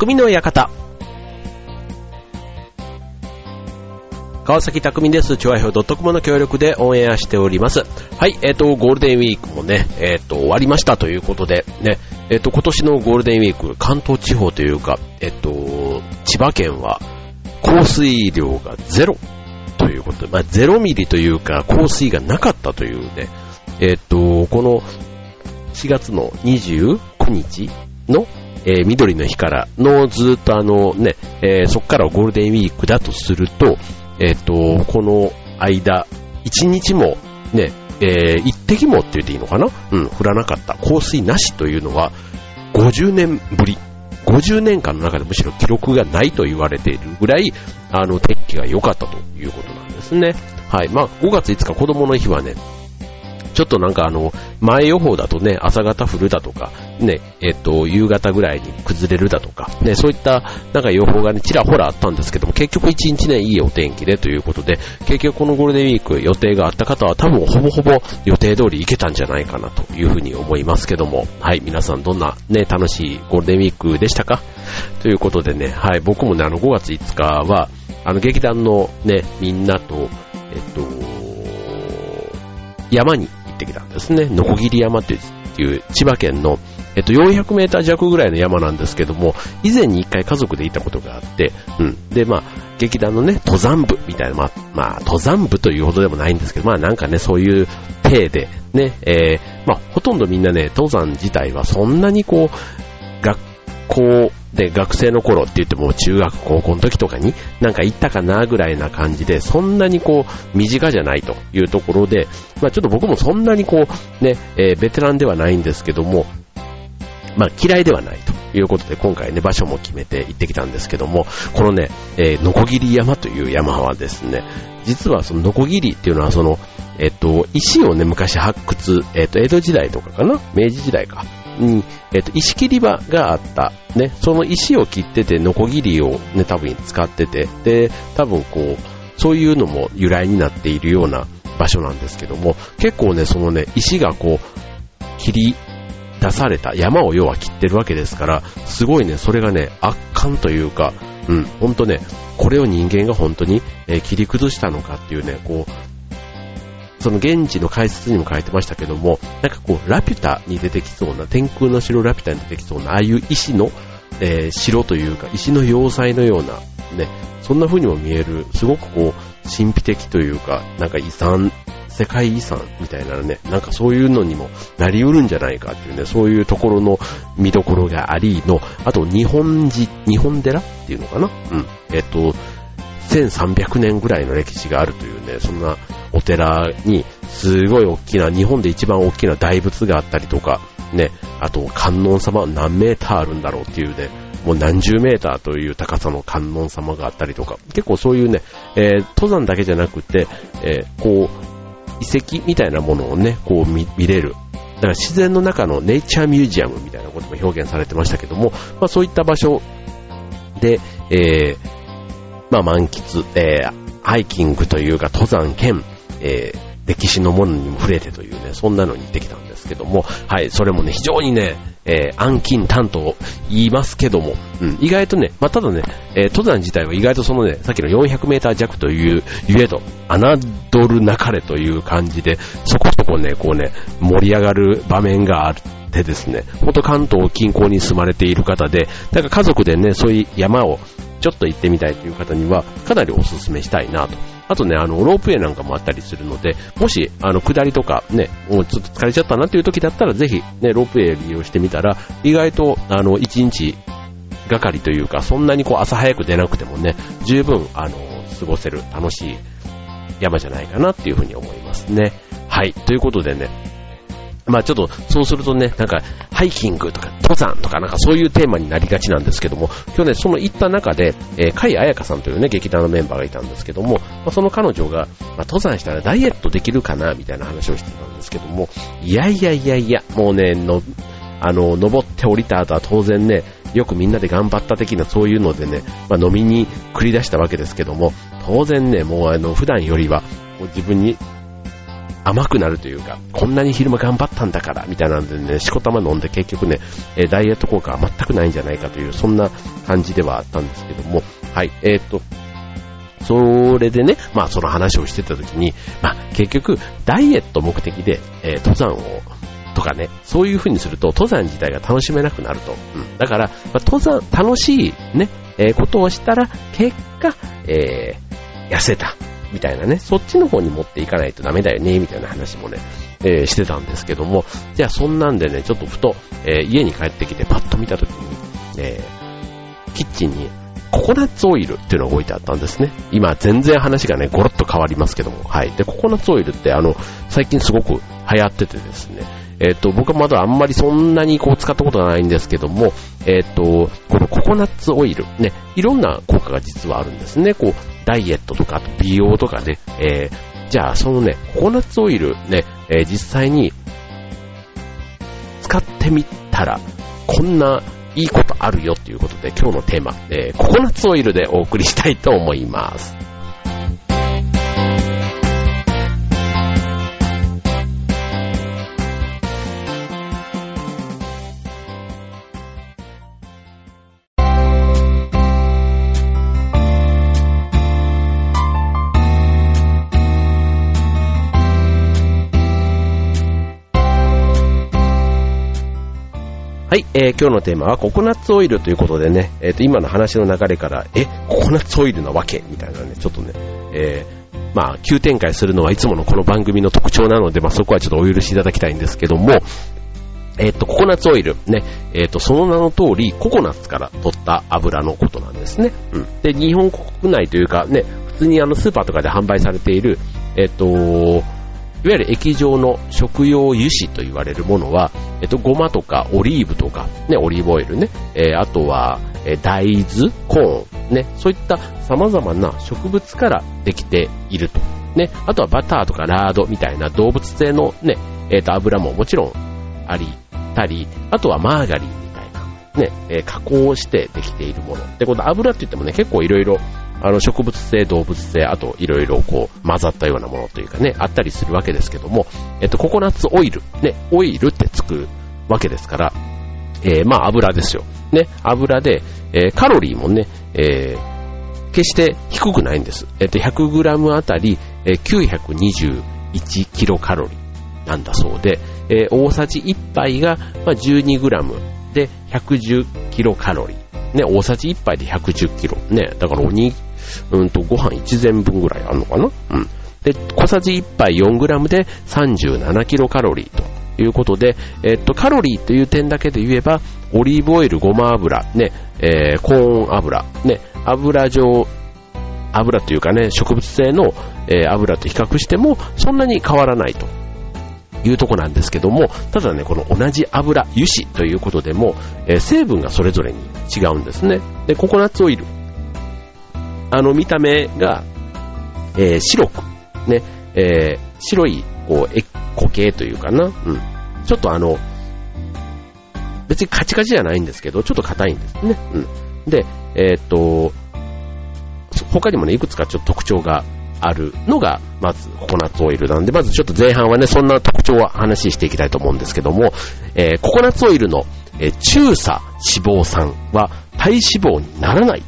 匠の館。川崎匠です。チョアヒョウ .com の協力でオンエアしております。はい、えっ、と、ゴールデンウィークもね、えっ、と、終わりましたということで、ね、えっ、と、今年のゴールデンウィーク、関東地方というか、えっ、と、千葉県は降水量がゼロということで、まあ、ゼロミリというか、降水がなかったというね、えっ、と、この4月の29日の、えー緑の日からのずっとあのね、えーそこからゴールデンウィークだとすると、えっ、と、この間、1日もね、えー一滴もって言っていいのかな？うん、降らなかった。降水なしというのは、50年ぶり。50年間の中でむしろ記録がないと言われているぐらい、あの、天気が良かったということなんですね。はい。まあ、5月5日子供の日はね、ちょっとなんかあの、前予報だとね、朝方降るだとか、ね、えっと、夕方ぐらいに崩れるだとか、ね、そういったなんか予報がね、ちらほらあったんですけども、結局一日ね、いいお天気でということで、結局このゴールデンウィーク予定があった方は多分ほぼほぼ予定通り行けたんじゃないかなというふうに思いますけども、はい、皆さんどんなね、楽しいゴールデンウィークでしたか？ということでね、はい、僕もね、あの5月5日は、あの劇団のね、みんなと、えっと、山にってきたんですね。のこぎり山っていう千葉県の、えっと、400メーター弱ぐらいの山なんですけども、以前に一回家族で行ったことがあって、うん。で、まあ、劇団のね、登山部みたいな、まあ、まあ、登山部というほどでもないんですけど、まあなんかね、そういう体で、ね、えー、まあ、ほとんどみんなね、登山自体はそんなにこう、学校で学生の頃って言っても中学高校の時とかになんか行ったかなぐらいな感じで、そんなにこう身近じゃないというところで、まあちょっと僕もそんなにこうね、えーベテランではないんですけども、まあ嫌いではないということで今回ね場所も決めて行ってきたんですけども、このね、えー、のこぎり山という山はですね、実はそののこぎりっていうのはその、えっと、石をね昔発掘、えっと、江戸時代とかかな？明治時代か。に、えっと、石切り場があった。ね、その石を切ってて、ノコギリをね、多分使ってて、で、多分こう、そういうのも由来になっているような場所なんですけども、結構ね、そのね、石がこう、切り出された山を要は切ってるわけですから、すごいね、それがね、圧巻というか、うん、ほんとね、これを人間が本当に、えー切り崩したのかっていうね、こう、その現地の解説にも書いてましたけども、なんかこう、ラピュタに出てきそうな、天空の城ラピュタに出てきそうな、ああいう石の、えー城というか、石の要塞のような、ね、そんな風にも見える、すごくこう、神秘的というか、なんか遺産、世界遺産みたいなね、なんかそういうのにもなりうるんじゃないかっていうね、そういうところの見どころがありの、あと日本寺、日本寺っていうのかな？うん。えっと、1300年ぐらいの歴史があるというね、そんなお寺に、すごい大きな、日本で一番大きな大仏があったりとか、ね、あと観音様は何メーターあるんだろうっていうね、もう何十メーターという高さの観音様があったりとか、結構そういうね、えー登山だけじゃなくて、えーこう、遺跡みたいなものをね、こう見見れる。だから自然の中のネイチャーミュージアムみたいなことも表現されてましたけども、まあそういった場所で、えーまあ満喫、えーハイキングというか登山兼、えー歴史のものにも触れてというね、そんなのに行ってきたんですけども、はい、それもね、非常にね、えー暗金炭と言いますけども、うん、意外とね、まあ、ただね、えー登山自体は意外とそのね、さっきの400メーター弱という、ゆえと、侮るなかれという感じで、そこそこね、こうね、盛り上がる場面があってですね、ほんと関東近郊に住まれている方で、だから家族でね、そういう山をちょっと行ってみたいという方には、かなりお勧めしたいなと。あとね、あの、ロープウェイなんかもあったりするので、もし、あの、下りとかね、もうちょっと疲れちゃったなという時だったら、ぜひ、ね、ロープウェイ利用してみたら、意外と、あの、1日がかりというか、そんなにこう朝早く出なくてもね、十分、あの、過ごせる楽しい山じゃないかなっていうふうに思いますね。はい。ということでね、まあちょっと、そうするとね、なんか、ハイキングとか、登山とか、なんかそういうテーマになりがちなんですけども、今日ね、その行った中で、えー、甲斐彩香さんというね、劇団のメンバーがいたんですけども、まあ、その彼女が、まあ、登山したらダイエットできるかな、みたいな話をしてたんですけども、いやいやいやいや、もうね、の、あの、登って降りた後は当然ね、よくみんなで頑張った的なそういうのでね、まあ、飲みに繰り出したわけですけども、当然ね、もうあの、普段よりは、自分に甘くなるというか、こんなに昼間頑張ったんだから、みたいなんでね、しこたま飲んで結局ね、えダイエット効果は全くないんじゃないかという、そんな感じではあったんですけども、はい、えー、っと、それでね、まあその話をしてた時に、まあ結局、ダイエット目的で、えー、登山をとかね、そういう風にすると登山自体が楽しめなくなると。うん、だから、まあ、登山、楽しいね、えー、ことをしたら、結果、えー、痩せた。みたいなね、そっちの方に持っていかないとダメだよね、みたいな話もね、えー、してたんですけども、じゃあそんなんでね、ちょっとふと、えー、家に帰ってきてパッと見た時に、えー、キッチンにココナッツオイルっていうのが置いてあったんですね。今全然話がね、ゴロッと変わりますけども、はい。で、ココナッツオイルってあの、最近すごく流行っててですね、えっ、と、僕はまだあんまりそんなにこう使ったことがないんですけども、えっ、と、このココナッツオイル、ね、いろんな効果が実はあるんですね。こう、ダイエットとか、あと美容とかね、えー、じゃあそのね、ココナッツオイルね、え、実際に使ってみたら、こんないいことあるよっていうことで今日のテーマ、え、ココナッツオイルでお送りしたいと思います。はい、えー、今日のテーマはココナッツオイルということでね、え、ー、と、今の話の流れから、え、ココナッツオイルなわけ？みたいなね、ちょっとね、えー、まあ、急展開するのはいつものこの番組の特徴なので、まあ、そこはちょっとお許しいただきたいんですけども、えっ、ー、と、ココナッツオイル、ね、えっ、と、その名の通り、ココナッツから取った油のことなんですね。うん。で、日本国内というか、ね、普通にあの、スーパーとかで販売されている、えっ、と、いわゆる液状の食用油脂と言われるものは、えっと、ごまとかオリーブとか、ね、オリーブオイルね、えー、あとは、えー、大豆、コーン、ね、そういった様々な植物からできていると。ね、あとはバターとかラードみたいな動物性のね、えっ、ー、と、油ももちろんあり、たり、あとはマーガリンみたいな、ね、え、加工してできているもの。で、この油って言ってもね、結構いろいろあの植物性、動物性、あといろいろこう混ざったようなものというかね、あったりするわけですけども、えっと、ココナッツオイル、ね、オイルってつくわけですから、えー、まあ油ですよ。ね、油で、えー、カロリーもね、えー、決して低くないんです。えっと、100g あたり、えー、921キロカロリーなんだそうで、え、大さじ1杯が、まあ、12g で110キロカロリー。ね、大さじ1杯で110キロ。ね、だからおにうんと、ご飯1膳分ぐらいあるのかな？うん。で、小さじ1杯 4g で37キロカロリーということで、えっと、カロリーという点だけで言えば、オリーブオイル、ごま油、ね、えー、コーン油、ね、油状、油というかね、植物性の、えー、油と比較しても、そんなに変わらないというとこなんですけども、ただね、この同じ油、油脂ということでも、えー、成分がそれぞれに違うんですね。で、ココナッツオイル、あの見た目が、えー、白く、ね、えー、白い、こう、え、固形というかな、うん。ちょっとあの、別にカチカチじゃないんですけど、ちょっと硬いんですね。うん。で、えー、っと、他にもね、いくつかちょっと特徴があるのが、まずココナッツオイルなんで、まずちょっと前半はね、そんな特徴は話していきたいと思うんですけども、えー、ココナッツオイルの、えー、中鎖脂肪酸は体脂肪にならない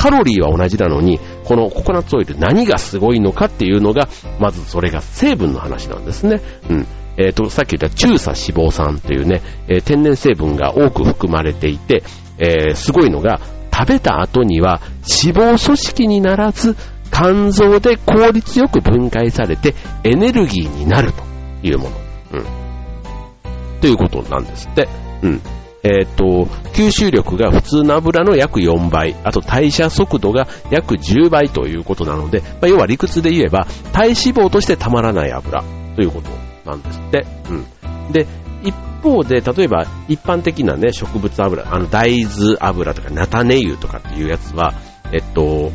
カロリーは同じなのに、このココナッツオイル何がすごいのかっていうのが、まずそれが成分の話なんですね。うん。えっ、ー、と、さっき言った中鎖脂肪酸というね、えー、天然成分が多く含まれていて、えー、すごいのが、食べた後には脂肪組織にならず、肝臓で効率よく分解されてエネルギーになるというもの。うん。ということなんですって。うん。えっ、と、吸収力が普通の油の約4倍、あと代謝速度が約10倍ということなので、まあ、要は理屈で言えば、体脂肪としてたまらない油ということなんですって。うん。で、一方で、例えば一般的なね、植物油、あの大豆油とか菜種油とかっていうやつは、えっと、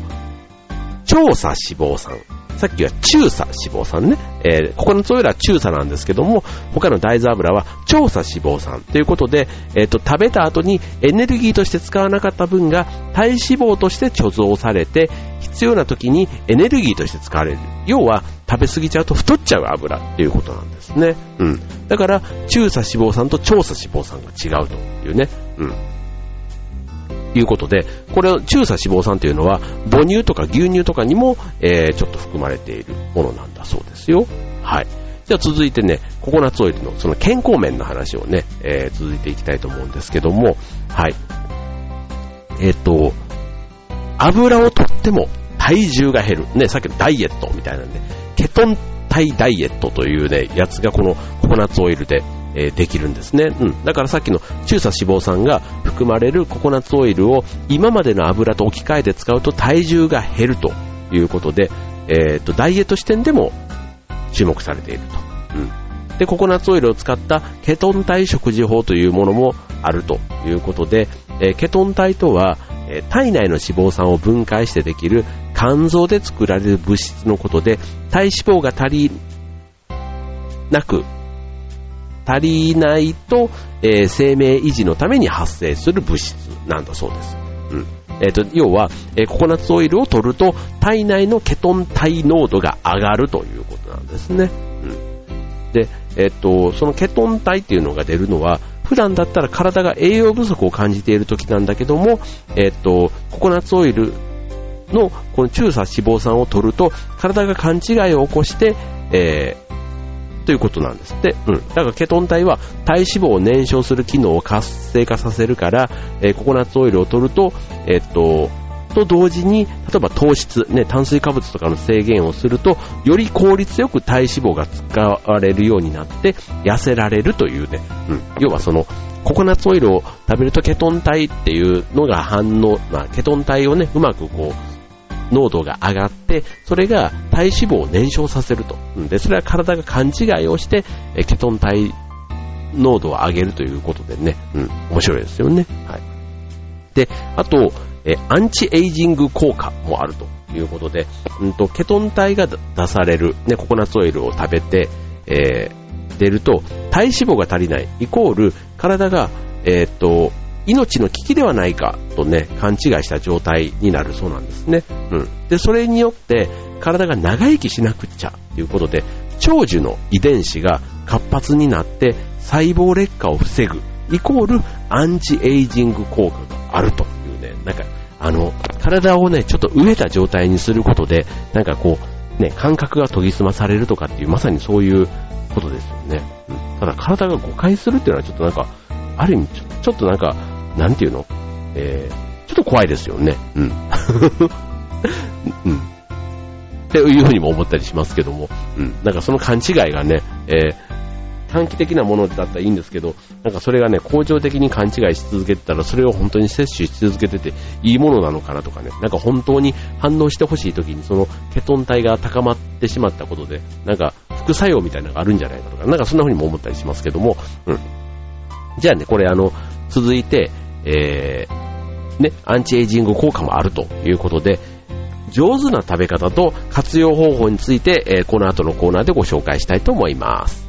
調査脂肪酸さっきは中鎖脂肪酸ね、えー、ココナッツオイルは中鎖なんですけども、他の大豆油は超鎖脂肪酸ということで、えっ、ー、と、食べた後にエネルギーとして使わなかった分が体脂肪として貯蔵されて、必要な時にエネルギーとして使われる。要は、食べ過ぎちゃうと太っちゃう油っていうことなんですね。うん。だから、中鎖脂肪酸と超鎖脂肪酸が違うというね。うん。いうことで、これ、中鎖脂肪酸というのは、母乳とか牛乳とかにも、えー、ちょっと含まれているものなんだそうですよ。はい。じゃあ続いてね、ココナッツオイルのその健康面の話をね、えー、続いていきたいと思うんですけども、はい。えっ、ー、と、油をとっても体重が減る。ね、さっきのダイエットみたいなんで、ケトン体ダイエットというね、やつがこのココナッツオイルで、えー、できるんですね。うん。だからさっきの中鎖脂肪酸が含まれるココナッツオイルを今までの油と置き換えて使うと体重が減るということで、え、ー、と、ダイエット視点でも注目されていると。うん。で、ココナッツオイルを使ったケトン体食事法というものもあるということで、えー、ケトン体とは、え体内の脂肪酸を分解してできる肝臓で作られる物質のことで、体脂肪が足りなく、足りないと、えー、生命維持のために発生する物質なんだそうです。うん。えっ、ー、と、要は、えー、ココナッツオイルを取ると、体内のケトン体濃度が上がるということなんですね。うん。で、えっ、と、そのケトン体っていうのが出るのは、普段だったら体が栄養不足を感じている時なんだけども、えっ、と、ココナッツオイルのこの中鎖脂肪酸を取ると、体が勘違いを起こして、えー、ということなんですって。うん。だからケトン体は体脂肪を燃焼する機能を活性化させるから、えー、ココナッツオイルを取ると、えー、っと、と同時に、例えば糖質、ね、炭水化物とかの制限をすると、より効率よく体脂肪が使われるようになって、痩せられるというね、うん。要はその、ココナッツオイルを食べるとケトン体っていうのが反応、まあ、ケトン体をね、うまくこう、濃度が上がって、それが体脂肪を燃焼させると。で、それは体が勘違いをして、ケトン体濃度を上げるということでね、うん、面白いですよね。はい。で、あと、えアンチエイジング効果もあるということで、うんと、ケトン体が出される、ね、ココナッツオイルを食べて、えー、出ると、体脂肪が足りない、イコール、体が、えー、っと、命の危機ではないかとね、勘違いした状態になるそうなんですね。うん。で、それによって体が長生きしなくっちゃということで、長寿の遺伝子が活発になって細胞劣化を防ぐ、イコールアンチエイジング効果があるというね、なんか、あの、体をね、ちょっと飢えた状態にすることで、なんかこう、ね、感覚が研ぎ澄まされるとかっていう、まさにそういうことですよね。うん、ただ体が誤解するっていうのはちょっとなんか、ある意味ちょっとなんか、なんていうの？えー、ちょっと怖いですよね。うん。うん。っていうふうにも思ったりしますけども、うん。なんかその勘違いがね、えー、短期的なものだったらいいんですけど、なんかそれがね、恒常的に勘違いし続けてたら、それを本当に摂取し続けてていいものなのかなとかね、なんか本当に反応してほしい時にそのケトン体が高まってしまったことで、なんか副作用みたいなのがあるんじゃないかとか、なんかそんな風にも思ったりしますけども、うん。じゃあね、これあの、続いて、えー、ね、アンチエイジング効果もあるということで、上手な食べ方と活用方法について、えー、この後のコーナーでご紹介したいと思います。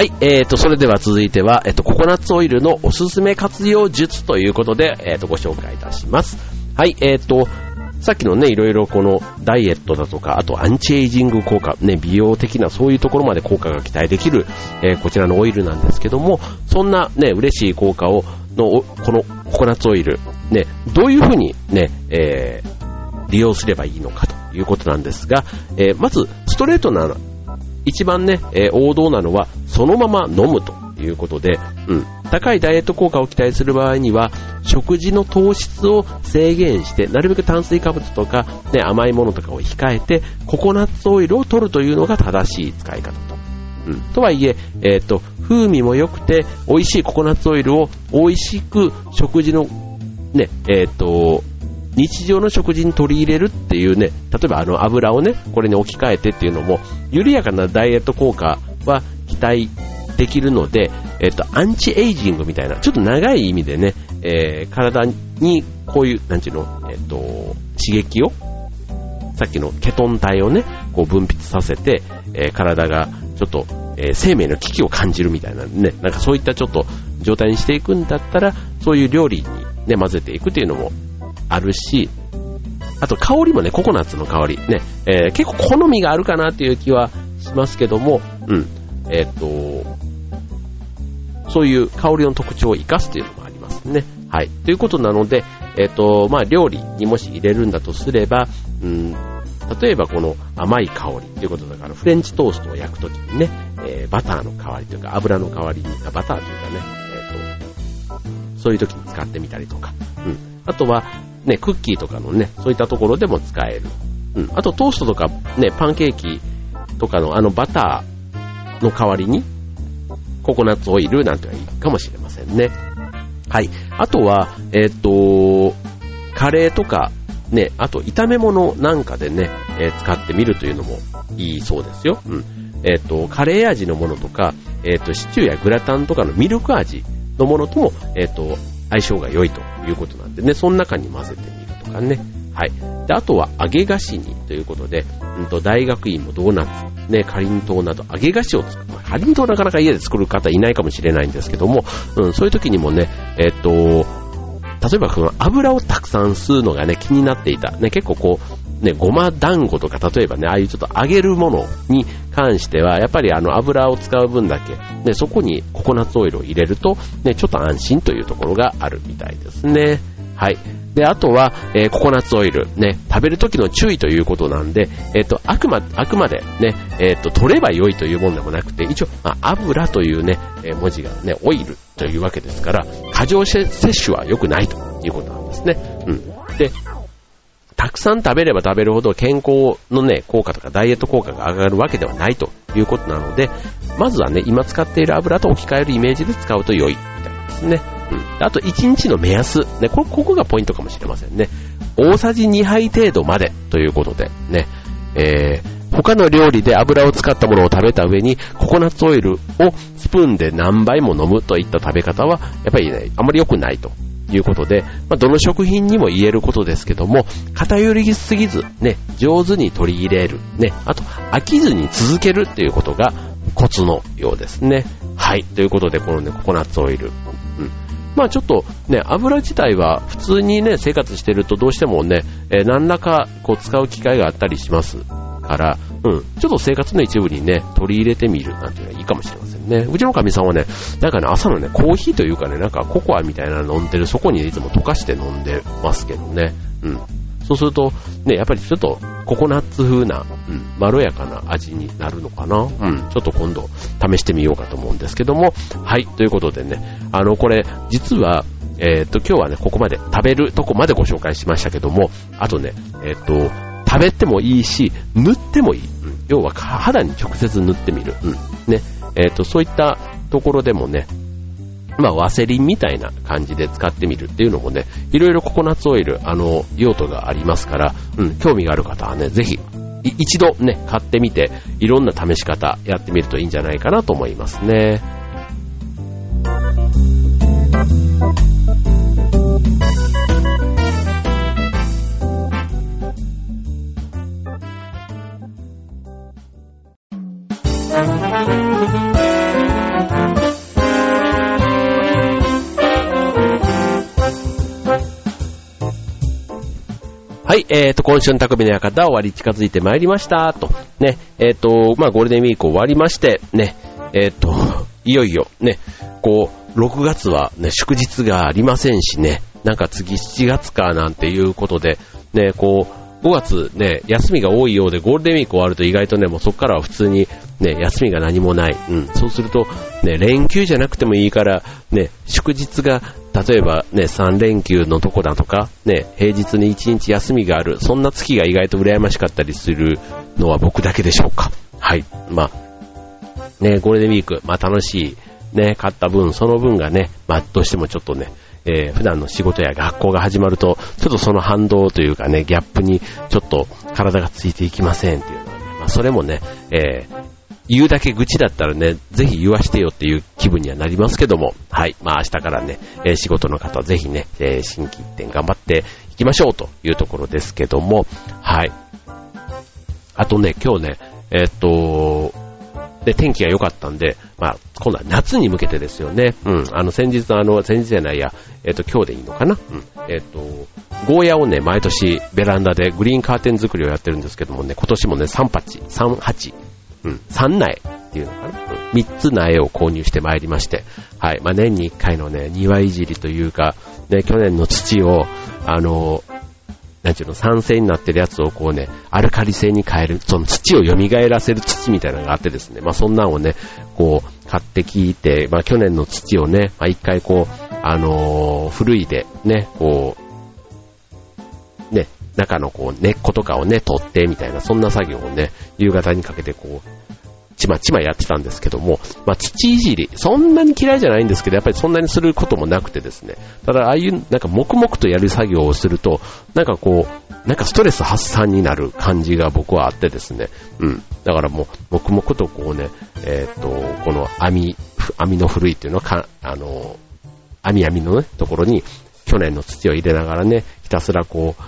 はい、えーと、それでは続いては、えっ、ー、と、ココナッツオイルのおすすめ活用術ということで、えっ、ー、と、ご紹介いたします。はい、えっ、ー、と、さっきのね、いろいろこのダイエットだとか、あとアンチエイジング効果、ね、美容的なそういうところまで効果が期待できる、えーこちらのオイルなんですけども、そんなね、嬉しい効果を、の、このココナッツオイル、ね、どういうふうにね、えー利用すればいいのかということなんですが、えーまず、ストレートな一番ね、えー、王道なのは、そのまま飲むということで、うん、高いダイエット効果を期待する場合には、食事の糖質を制限して、なるべく炭水化物とか、ね、甘いものとかを控えて、ココナッツオイルを取るというのが正しい使い方と。うん。とはいえ、えっ、と、風味も良くて、美味しいココナッツオイルを美味しく食事の、ね、えっ、と、日常の食事に取り入れるっていうね、例えばあの油をね、これに置き換えてっていうのも、緩やかなダイエット効果は期待できるので、えっと、アンチエイジングみたいな、ちょっと長い意味でね、えー、体にこういう、なんちゅうの、えっと、刺激を、さっきのケトン体をね、こう分泌させて、えー、体がちょっと、えー、生命の危機を感じるみたいなね、なんかそういったちょっと状態にしていくんだったら、そういう料理にね、混ぜていくっていうのもあるし、あと香りもね、ココナッツの香り。ね、えー、結構好みがあるかなっていう気はしますけども、うん。えっ、と、そういう香りの特徴を活かすというのもありますね。はい。ということなので、えっ、と、まあ、料理にもし入れるんだとすれば、うん、例えばこの甘い香りということだから、フレンチトーストを焼くときにね、えー、バターの代わりというか、油の代わりに、バターというかね、えっ、と、そういう時に使ってみたりとか、うん。あとは、ね、クッキーとかのね、そういったところでも使える。うん。あとトーストとかね、パンケーキとかのあのバターの代わりに、ココナッツオイルなんてはいいかもしれませんね。はい。あとは、えっ、と、カレーとか、ね、あと炒め物なんかでね、えー、使ってみるというのもいいそうですよ。うん。えっ、と、カレー味のものとか、えっ、と、シチューやグラタンとかのミルク味のものとも、えっ、と、相性が良いということなんでね、その中に混ぜてみるとかね。はい。で、あとは揚げ菓子にということで、んと、大学院もドーナツ、ね、かりんとうなど揚げ菓子を作る。かりんとうなかなか家で作る方いないかもしれないんですけども、うん、そういう時にもね、えっと、例えばこの油をたくさん吸うのがね、気になっていた。ね、結構こう、ね、ごま団子とか、例えばね、ああいうちょっと揚げるものに関しては、やっぱりあの油を使う分だけ、ね、そこにココナッツオイルを入れると、ね、ちょっと安心というところがあるみたいですね。はい。で、あとは、えー、ココナッツオイル、ね、食べる時の注意ということなんで、えっ、ー、と、あくま、あくまでね、えっ、ー、と、取れば良いというもんでもなくて、一応、まあ、油というね、え文字がね、オイルというわけですから、過剰摂取は良くないということなんですね。うん。で、たくさん食べれば食べるほど健康のね、効果とかダイエット効果が上がるわけではないということなので、まずはね、今使っている油と置き換えるイメージで使うと良いみたいですね。うん。あと1日の目安。ね、これここがポイントかもしれませんね。大さじ2杯程度までということで、ね。えー、他の料理で油を使ったものを食べた上に、ココナッツオイルをスプーンで何杯も飲むといった食べ方は、やっぱりね、あまり良くないということで、まあ、どの食品にも言えることですけども、偏りすぎず、ね、上手に取り入れる、ね、あと、飽きずに続けるっていうことがコツのようですね。はい。ということで、このね、ココナッツオイル。うん。まあちょっとね、油自体は普通にね、生活してるとどうしてもね、えー、何らかこう使う機会があったりしますから、うん、ちょっと生活の一部にね、取り入れてみるなんていうのはいいかもしれませんね。うちのかみさんはね、なんかね、朝のね、コーヒーというかね、なんかココアみたいなの飲んでる、そこにいつも溶かして飲んでますけどね。うん。そうすると、ね、やっぱりちょっとココナッツ風な、うん、まろやかな味になるのかな。うん、ちょっと今度試してみようかと思うんですけども。はい、ということでね、あの、これ、実は、えっ、と、今日はね、ここまで食べるとこまでご紹介しましたけども、あとね、えっ、と、食べてもいいし、塗ってもいい。うん、要は肌に直接塗ってみる。うん、ね、えっ、と、そういったところでもね、まあ、ワセリンみたいな感じで使ってみるっていうのもね、いろいろココナッツオイル、あの、用途がありますから、うん、興味がある方はね、ぜひ、一度ね、買ってみて、いろんな試し方やってみるといいんじゃないかなと思いますね。今週の匠の館終わり近づいてまいりました、と。ね、えーと、まあ、ゴールデンウィーク終わりまして、ね、えーと、いよいよ、ね、こう、6月はね、祝日がありませんしね、なんか次7月かなんていうことで、ね、こう、5月ね、休みが多いようでゴールデンウィーク終わると意外とね、もうそこからは普通にね、休みが何もない。うん。そうすると、ね、連休じゃなくてもいいから、ね、祝日が、例えばね、3連休のとこだとか、ね、平日に1日休みがある、そんな月が意外と羨ましかったりするのは僕だけでしょうか。はい。まあ、ね、ゴールデンウィーク、まあ楽しい、ね、買った分、その分がね、まあどうしてもちょっとね、えー、普段の仕事や学校が始まると、ちょっとその反動というかね、ギャップにちょっと体がついていきませんっていうのはね、まあそれもね、えー、言うだけ愚痴だったらね、ぜひ言わしてよっていう気分にはなりますけども、はい。まあ明日からね、えー、仕事の方ぜひね、えー、新規一点頑張っていきましょうというところですけども、はい。あとね、今日ね、えー、っと、で、天気が良かったんで、まあ、今度は夏に向けてですよね。うん。あの、先日あの、先日じゃないや、えっ、と、今日でいいのかなうん。えっ、と、ゴーヤをね、毎年ベランダでグリーンカーテン作りをやってるんですけどもね、今年もね、3鉢、3鉢、うん、3苗っていうのかな、うん、3つ苗を購入してまいりまして、はい。まあ、年に1回のね、庭いじりというか、ね、去年の土を、あの、なんていうの、酸性になってるやつをこうね、アルカリ性に変える、その土を蘇らせる土みたいなのがあってですね、まあそんなんをね、こう、買ってきて、まあ去年の土をね、まあ一回こう、あのー、古いでね、こう、中のこう根っことかをね、取ってみたいな、そんな作業をね、夕方にかけてこう、ちまちまやってたんですけども、まあ、土いじり、そんなに嫌いじゃないんですけど、やっぱりそんなにすることもなくてですね、ただああいうなんか黙々とやる作業をすると、なんかこう、なんかストレス発散になる感じが僕はあってですね、うん。だからもう、黙々とこうね、えー、っと、この網、網の古いっていうのはか、あの、網網のね、ところに去年の土を入れながらね、ひたすらこう、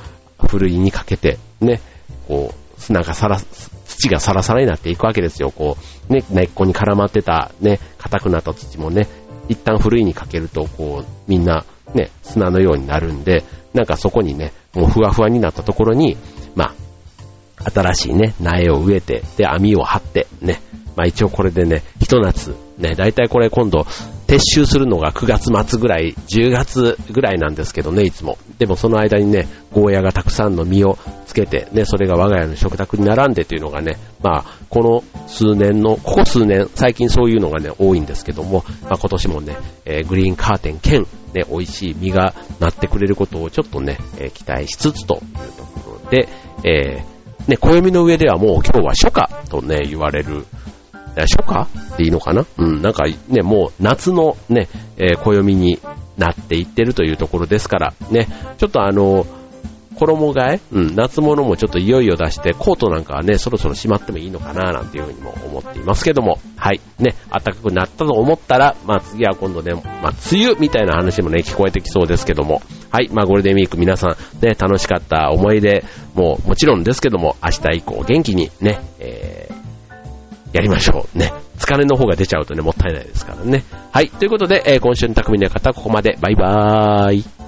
ふるいにかけて、ね、こう、砂がさら、土がサラサラになっていくわけですよ。こう、ね、根っこに絡まってた、ね、硬くなった土もね、一旦ふるいにかけると、こう、みんな、ね、砂のようになるんで、なんかそこにね、もうふわふわになったところに、まあ、新しいね、苗を植えて、で、網を張って、ね、まあ一応これでね、ひと夏、ね、だいたいこれ今度、撤収するのが9月末ぐらい、10月ぐらいなんですけどね、いつも。でもその間にね、ゴーヤがたくさんの実をつけて、ね、それが我が家の食卓に並んでというのがね、まあ、この数年の、ここ数年、最近そういうのがね、多いんですけども、まあ今年もね、えー、グリーンカーテン兼、ね、美味しい実がなってくれることをちょっとね、えー、期待しつつというところで、えー、ね、暦の上ではもう今日は初夏とね、言われる、初夏でいいのかな？うん、なんかね、もう夏のね、えー、暦になっていってるというところですから、ね、ちょっとあの、衣替え？うん、夏物もちょっといよいよ出して、コートなんかはね、そろそろしまってもいいのかななんていうふうにも思っていますけども、はい、ね、暖かくなったと思ったら、まあ次は今度ね、まあ梅雨みたいな話もね、聞こえてきそうですけども、はい、まあゴールデンウィーク皆さんね、楽しかった思い出ももちろんですけども、明日以降元気にね、えーやりましょう。ね。疲れの方が出ちゃうとね、もったいないですからね。はい。ということで、えー、今週の匠の方は、ここまで。バイバーイ。